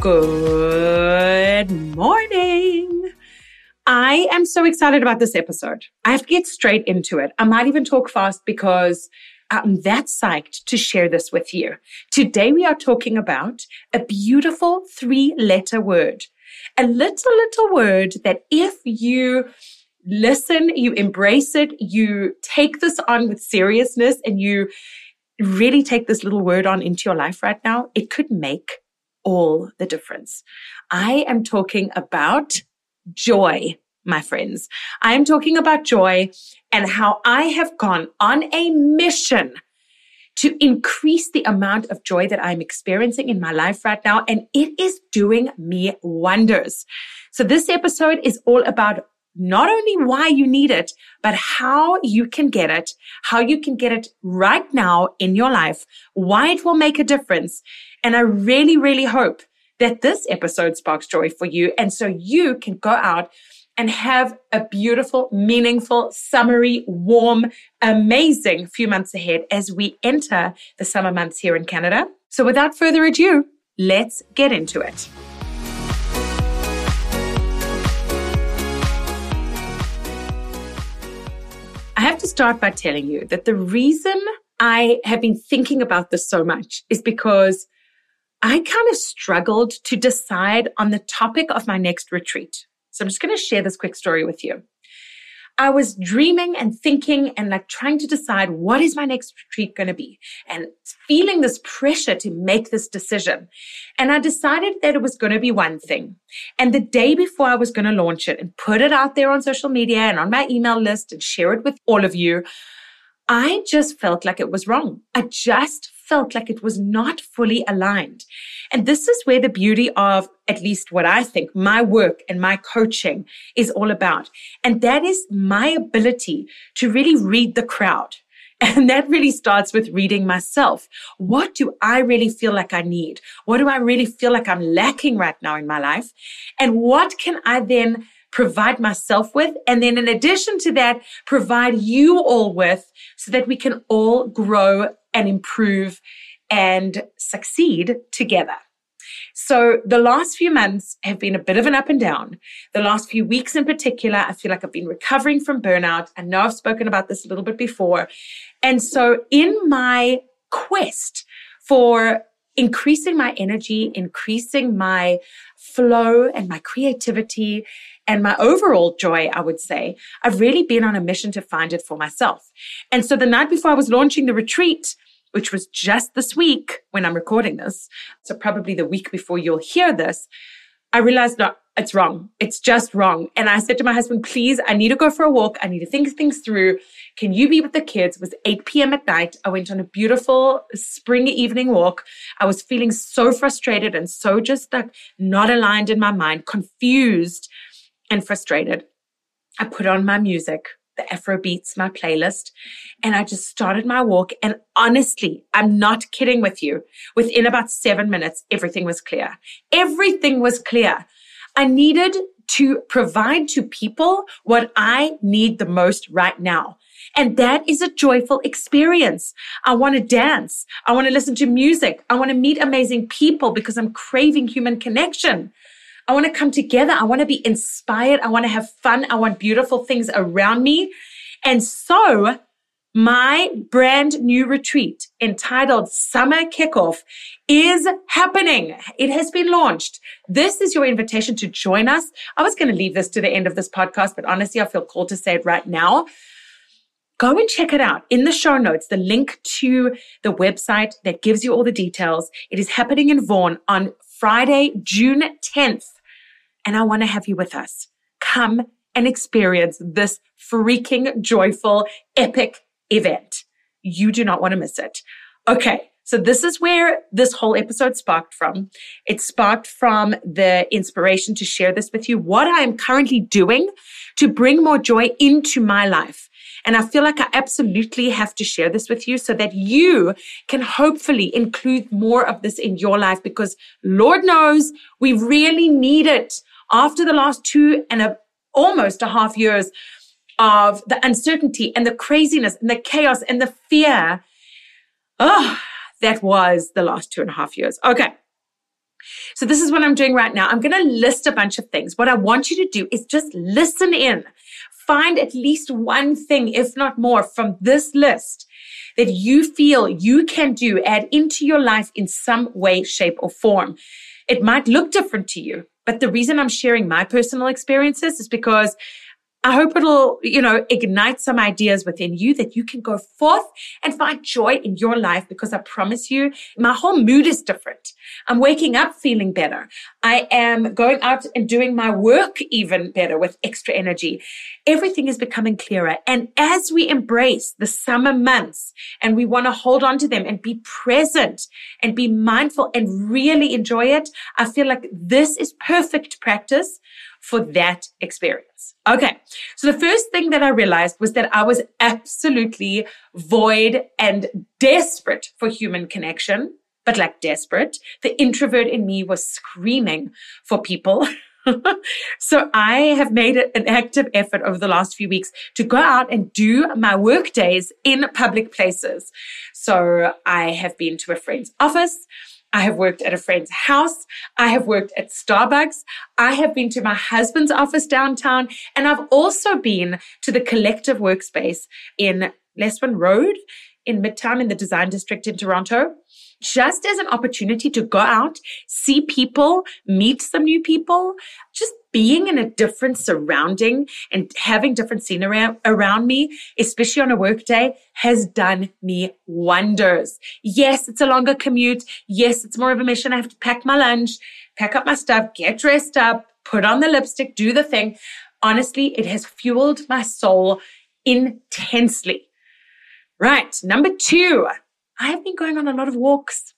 Good morning. I am so excited about this episode. I have to get straight into it. I might even talk fast because I'm that psyched to share this with you. Today we are talking about a beautiful three letter word, a little, little word that if you listen, you embrace it, you take this on with seriousness and you really take this little word on into your life right now, it could make all the difference. I am talking about joy, my friends. I am talking about joy and how I have gone on a mission to increase the amount of joy that I'm experiencing in my life right now. And it is doing me wonders. So this episode is all about not only why you need it, but how you can get it, how you can get it right now in your life, why it will make a difference. And I really, really hope that this episode sparks joy for you. And so you can go out and have a beautiful, meaningful, summery, warm, amazing few months ahead as we enter the summer months here in Canada. So without further ado, let's get into it. Start by telling you that the reason I have been thinking about this so much is because I kind of struggled to decide on the topic of my next retreat. So I'm just going to share this quick story with you. I was dreaming and thinking and like trying to decide what is my next retreat going to be and feeling this pressure to make this decision. And I decided that it was going to be one thing. And the day before I was going to launch it and put it out there on social media and on my email list and share it with all of you, I just felt like it was wrong. I just felt like it was not fully aligned. And this is where the beauty of at least what I think my work and my coaching is all about. And that is my ability to really read the crowd. And that really starts with reading myself. What do I really feel like I need? What do I really feel like I'm lacking right now in my life? And what can I then provide myself with? And then in addition to that, provide you all with so that we can all grow and improve and succeed together. So the last few months have been a bit of an up and down. The last few weeks in particular, I feel like I've been recovering from burnout. I know I've spoken about this a little bit before. And so in my quest for increasing my energy, increasing my flow and my creativity and my overall joy, I would say, I've really been on a mission to find it for myself. And so the night before I was launching the retreat, which was just this week when I'm recording this, so probably the week before you'll hear this, I realized no, it's wrong. It's just wrong. And I said to my husband, please, I need to go for a walk. I need to think things through. Can you be with the kids? It was 8 p.m. at night. I went on a beautiful spring evening walk. I was feeling so frustrated and so just like not aligned in my mind, confused and frustrated. I put on my music, the Afro Beats, my playlist, and I just started my walk. And honestly, I'm not kidding with you. Within about seven minutes, everything was clear. Everything was clear. I needed to provide to people what I need the most right now. And that is a joyful experience. I want to dance. I want to listen to music. I want to meet amazing people because I'm craving human connection. I want to come together. I want to be inspired. I want to have fun. I want beautiful things around me. And so my brand new retreat entitled Summer Kickoff is happening. It has been launched. This is your invitation to join us. I was going to leave this to the end of this podcast, but honestly, I feel called to say it right now. Go and check it out in the show notes, the link to the website that gives you all the details. It is happening in Vaughan on Friday, June 10th and I want to have you with us. Come and experience this freaking joyful, epic event. You do not want to miss it. Okay. So this is where this whole episode sparked from. It sparked from the inspiration to share this with you, what I am currently doing to bring more joy into my life. And I feel like I absolutely have to share this with you so that you can hopefully include more of this in your life because Lord knows we really need it after the last two and a, almost a half years of the uncertainty and the craziness and the chaos and the fear. Oh, that was the last two and a half years. Okay. So this is what I'm doing right now. I'm going to list a bunch of things. What I want you to do is just listen in. Find at least one thing, if not more, from this list that you feel you can do, add into your life in some way, shape, or form. It might look different to you, but the reason I'm sharing my personal experiences is because I hope it'll, you know, ignite some ideas within you that you can go forth and find joy in your life because I promise you, my whole mood is different. I'm waking up feeling better. I am going out and doing my work even better with extra energy. Everything is becoming clearer. And as we embrace the summer months and we want to hold on to them and be present and be mindful and really enjoy it, I feel like this is perfect practice for that experience. Okay. So the first thing that I realized was that I was absolutely void and desperate for human connection, but like desperate. The introvert in me was screaming for people. so I have made an active effort over the last few weeks to go out and do my work days in public places. So I have been to a friend's office. I have worked at a friend's house. I have worked at Starbucks. I have been to my husband's office downtown. And I've also been to the collective workspace in Leswin Road in Midtown in the design district in Toronto just as an opportunity to go out, see people, meet some new people, just being in a different surrounding and having different scenery around me, especially on a work day, has done me wonders. Yes, it's a longer commute. Yes, it's more of a mission. I have to pack my lunch, pack up my stuff, get dressed up, put on the lipstick, do the thing. Honestly, it has fueled my soul intensely. Right. Number two, I have been going on a lot of walks.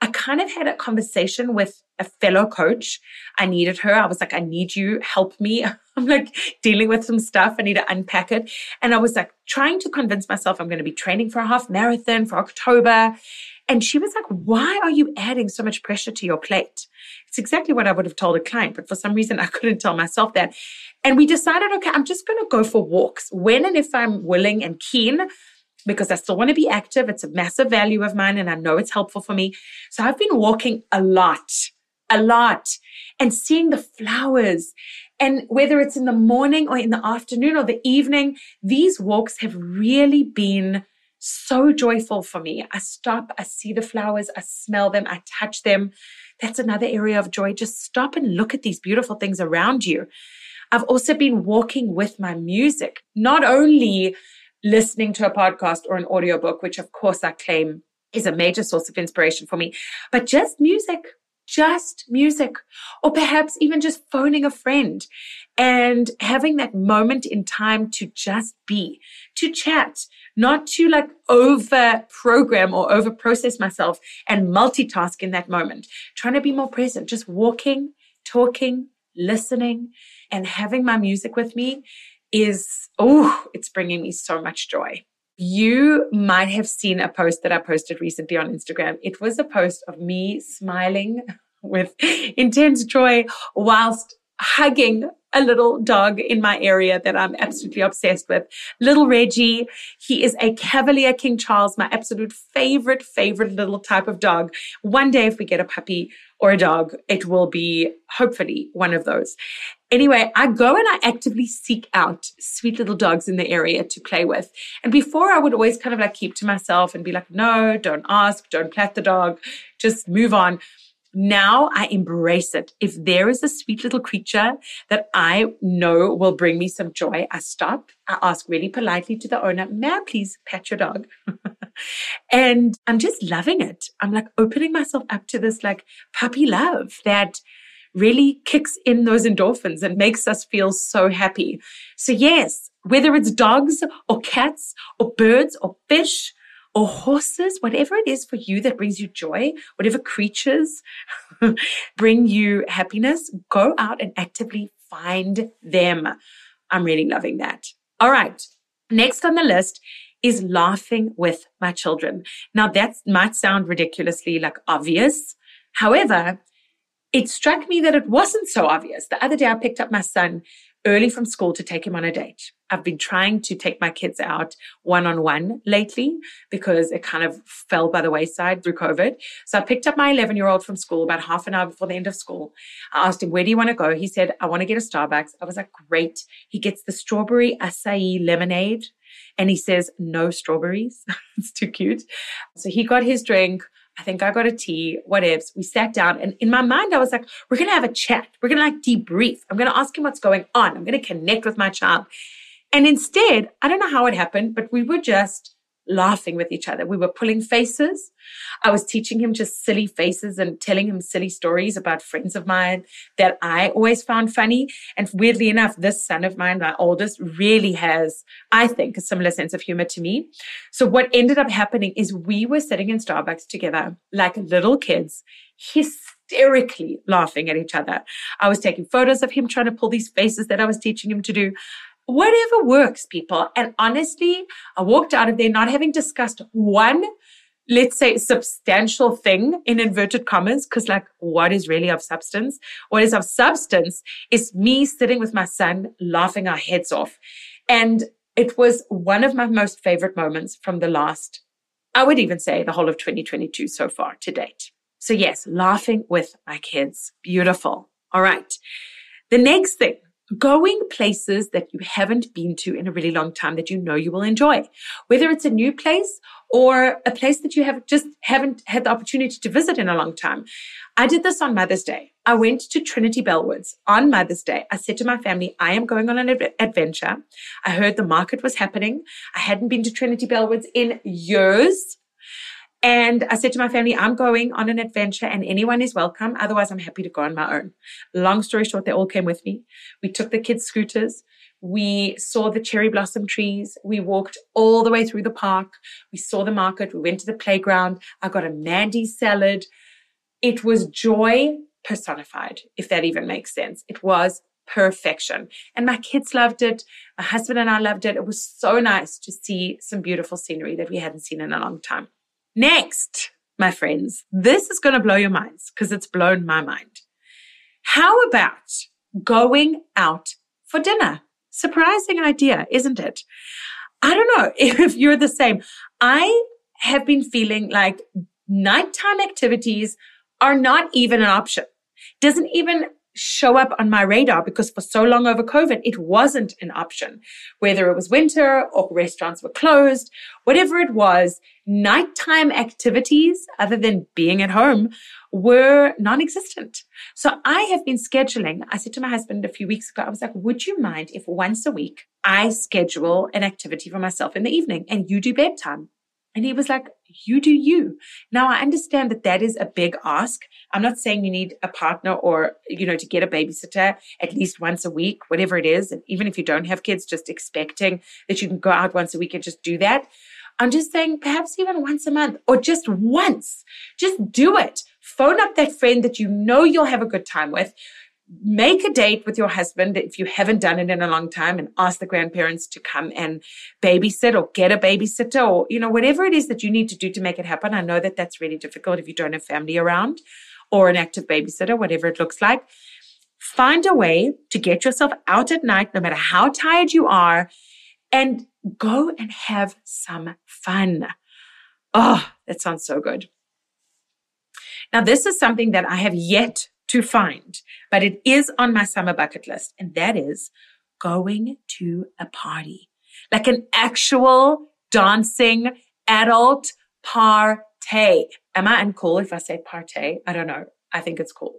I kind of had a conversation with a fellow coach. I needed her. I was like, I need you, help me. I'm like dealing with some stuff. I need to unpack it. And I was like trying to convince myself I'm going to be training for a half marathon for October. And she was like, why are you adding so much pressure to your plate? It's exactly what I would have told a client, but for some reason I couldn't tell myself that. And we decided, okay, I'm just going to go for walks when and if I'm willing and keen because I still want to be active. It's a massive value of mine and I know it's helpful for me. So I've been walking a lot, a lot and seeing the flowers. And whether it's in the morning or in the afternoon or the evening, these walks have really been so joyful for me. I stop, I see the flowers, I smell them, I touch them. That's another area of joy. Just stop and look at these beautiful things around you. I've also been walking with my music, not only listening to a podcast or an audiobook, which of course I claim is a major source of inspiration for me, but just music, just music, or perhaps even just phoning a friend and having that moment in time to just be, to chat, not to like over program or over process myself and multitask in that moment, trying to be more present, just walking, talking, listening, and having my music with me is, oh, it's bringing me so much joy. You might have seen a post that I posted recently on Instagram. It was a post of me smiling with intense joy whilst hugging a little dog in my area that I'm absolutely obsessed with. Little Reggie. He is a Cavalier King Charles, my absolute favorite, favorite little type of dog. One day, if we get a puppy or a dog, it will be hopefully one of those. Anyway, I go and I actively seek out sweet little dogs in the area to play with. And before I would always kind of like keep to myself and be like, no, don't ask, don't pet the dog, just move on. Now I embrace it. If there is a sweet little creature that I know will bring me some joy, I stop. I ask really politely to the owner, may I please pet your dog? and I'm just loving it. I'm like opening myself up to this like puppy love that really kicks in those endorphins and makes us feel so happy. So yes, whether it's dogs or cats or birds or fish or horses, whatever it is for you that brings you joy, whatever creatures bring you happiness, go out and actively find them. I'm really loving that. All right. Next on the list is laughing with my children. Now that might sound ridiculously like obvious. However, it struck me that it wasn't so obvious. The other day I picked up my son early from school to take him on a date. I've been trying to take my kids out one on one lately because it kind of fell by the wayside through COVID. So I picked up my 11 year old from school about half an hour before the end of school. I asked him, Where do you want to go? He said, I want to get a Starbucks. I was like, Great. He gets the strawberry acai lemonade and he says, No strawberries. it's too cute. So he got his drink. I think I got a tea, what ifs. We sat down and in my mind, I was like, we're going to have a chat. We're going to like debrief. I'm going to ask him what's going on. I'm going to connect with my child. And instead, I don't know how it happened, but we were just laughing with each other. We were pulling faces. I was teaching him just silly faces and telling him silly stories about friends of mine that I always found funny. And weirdly enough, this son of mine, my oldest, really has, I think, a similar sense of humor to me. So what ended up happening is we were sitting in Starbucks together like little kids, hysterically laughing at each other. I was taking photos of him trying to pull these faces that I was teaching him to do whatever works, people. And honestly, I walked out of there not having discussed one, let's say, substantial thing in inverted commas, because like, what is really of substance? What is of substance is me sitting with my son, laughing our heads off. And it was one of my most favorite moments from the last, I would even say the whole of 2022 so far to date. So yes, laughing with my kids. Beautiful. All right. The next thing going places that you haven't been to in a really long time that you know you will enjoy, whether it's a new place or a place that you have just haven't had the opportunity to visit in a long time. I did this on Mother's Day. I went to Trinity Bellwoods on Mother's Day. I said to my family, I am going on an adventure. I heard the market was happening. I hadn't been to Trinity Bellwoods in years. And I said to my family, I'm going on an adventure and anyone is welcome. Otherwise, I'm happy to go on my own. Long story short, they all came with me. We took the kids' scooters. We saw the cherry blossom trees. We walked all the way through the park. We saw the market. We went to the playground. I got a Mandy salad. It was joy personified, if that even makes sense. It was perfection. And my kids loved it. My husband and I loved it. It was so nice to see some beautiful scenery that we hadn't seen in a long time. Next, my friends, this is going to blow your minds because it's blown my mind. How about going out for dinner? Surprising idea, isn't it? I don't know if you're the same. I have been feeling like nighttime activities are not even an option. Doesn't even show up on my radar because for so long over COVID, it wasn't an option. Whether it was winter or restaurants were closed, whatever it was, nighttime activities other than being at home were non-existent. So I have been scheduling. I said to my husband a few weeks ago, I was like, would you mind if once a week I schedule an activity for myself in the evening and you do bedtime? And he was like, you do you. Now I understand that that is a big ask. I'm not saying you need a partner or, you know, to get a babysitter at least once a week, whatever it is. And even if you don't have kids, just expecting that you can go out once a week and just do that. I'm just saying perhaps even once a month or just once, just do it. Phone up that friend that you know you'll have a good time with make a date with your husband if you haven't done it in a long time and ask the grandparents to come and babysit or get a babysitter or you know whatever it is that you need to do to make it happen. I know that that's really difficult if you don't have family around or an active babysitter whatever it looks like. Find a way to get yourself out at night no matter how tired you are and go and have some fun. Oh that sounds so good. Now this is something that i have yet to find, but it is on my summer bucket list. And that is going to a party, like an actual dancing adult party. Am I uncool if I say party? I don't know. I think it's cool.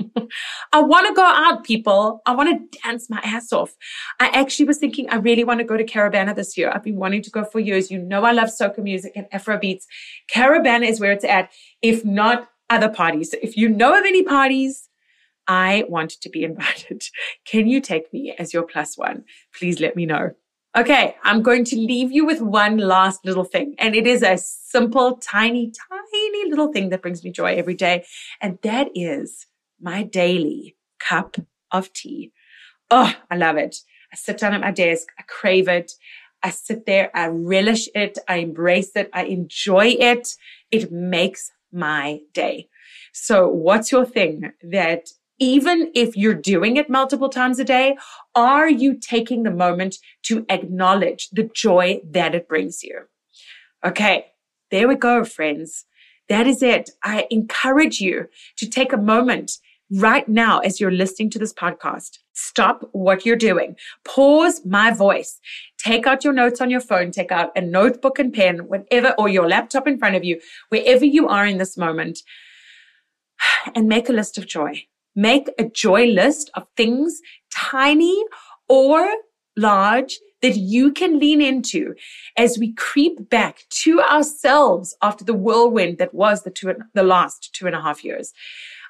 I want to go out, people. I want to dance my ass off. I actually was thinking I really want to go to Caribana this year. I've been wanting to go for years. You know, I love soca music and Afro beats. Caribana is where it's at. If not other parties. So If you know of any parties, I want to be invited. Can you take me as your plus one? Please let me know. Okay, I'm going to leave you with one last little thing. And it is a simple, tiny, tiny little thing that brings me joy every day. And that is my daily cup of tea. Oh, I love it. I sit down at my desk. I crave it. I sit there. I relish it. I embrace it. I enjoy it. It makes my day. So what's your thing that even if you're doing it multiple times a day, are you taking the moment to acknowledge the joy that it brings you? Okay. There we go, friends. That is it. I encourage you to take a moment right now as you're listening to this podcast. Stop what you're doing. Pause my voice. Take out your notes on your phone. Take out a notebook and pen, whatever, or your laptop in front of you, wherever you are in this moment, and make a list of joy. Make a joy list of things, tiny or large, that you can lean into as we creep back to ourselves after the whirlwind that was the two, the last two and a half years.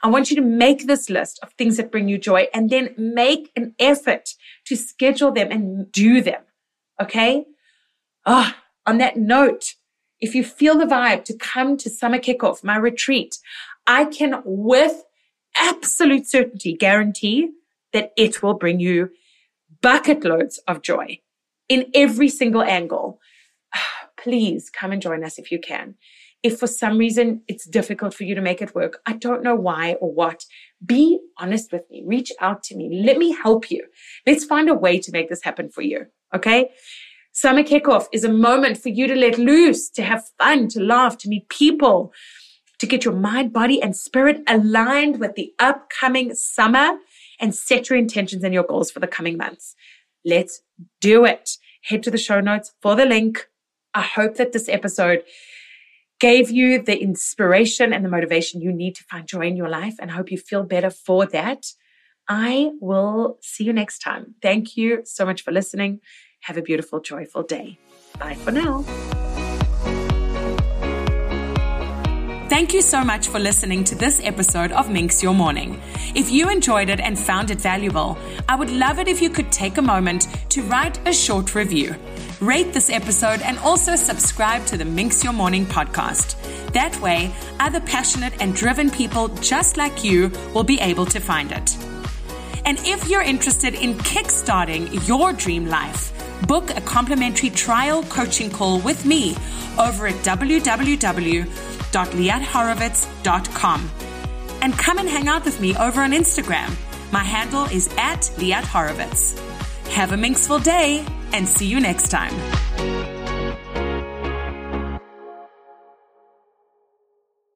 I want you to make this list of things that bring you joy and then make an effort to schedule them and do them. Okay. Ah, oh, on that note, if you feel the vibe to come to summer kickoff, my retreat, I can with absolute certainty guarantee that it will bring you bucket loads of joy in every single angle. Please come and join us if you can. If for some reason it's difficult for you to make it work, I don't know why or what, be honest with me. Reach out to me. Let me help you. Let's find a way to make this happen for you. Okay. Summer kickoff is a moment for you to let loose, to have fun, to laugh, to meet people, to get your mind, body, and spirit aligned with the upcoming summer and set your intentions and your goals for the coming months. Let's do it. Head to the show notes for the link. I hope that this episode gave you the inspiration and the motivation you need to find joy in your life and I hope you feel better for that. I will see you next time. Thank you so much for listening. Have a beautiful, joyful day. Bye for now. Thank you so much for listening to this episode of Minx Your Morning. If you enjoyed it and found it valuable, I would love it if you could take a moment to write a short review. Rate this episode and also subscribe to the Minx Your Morning podcast. That way, other passionate and driven people just like you will be able to find it. And if you're interested in kickstarting your dream life, book a complimentary trial coaching call with me over at www www.liathorowitz.com. And come and hang out with me over on Instagram. My handle is at Liat Horowitz. Have a minxful day and see you next time.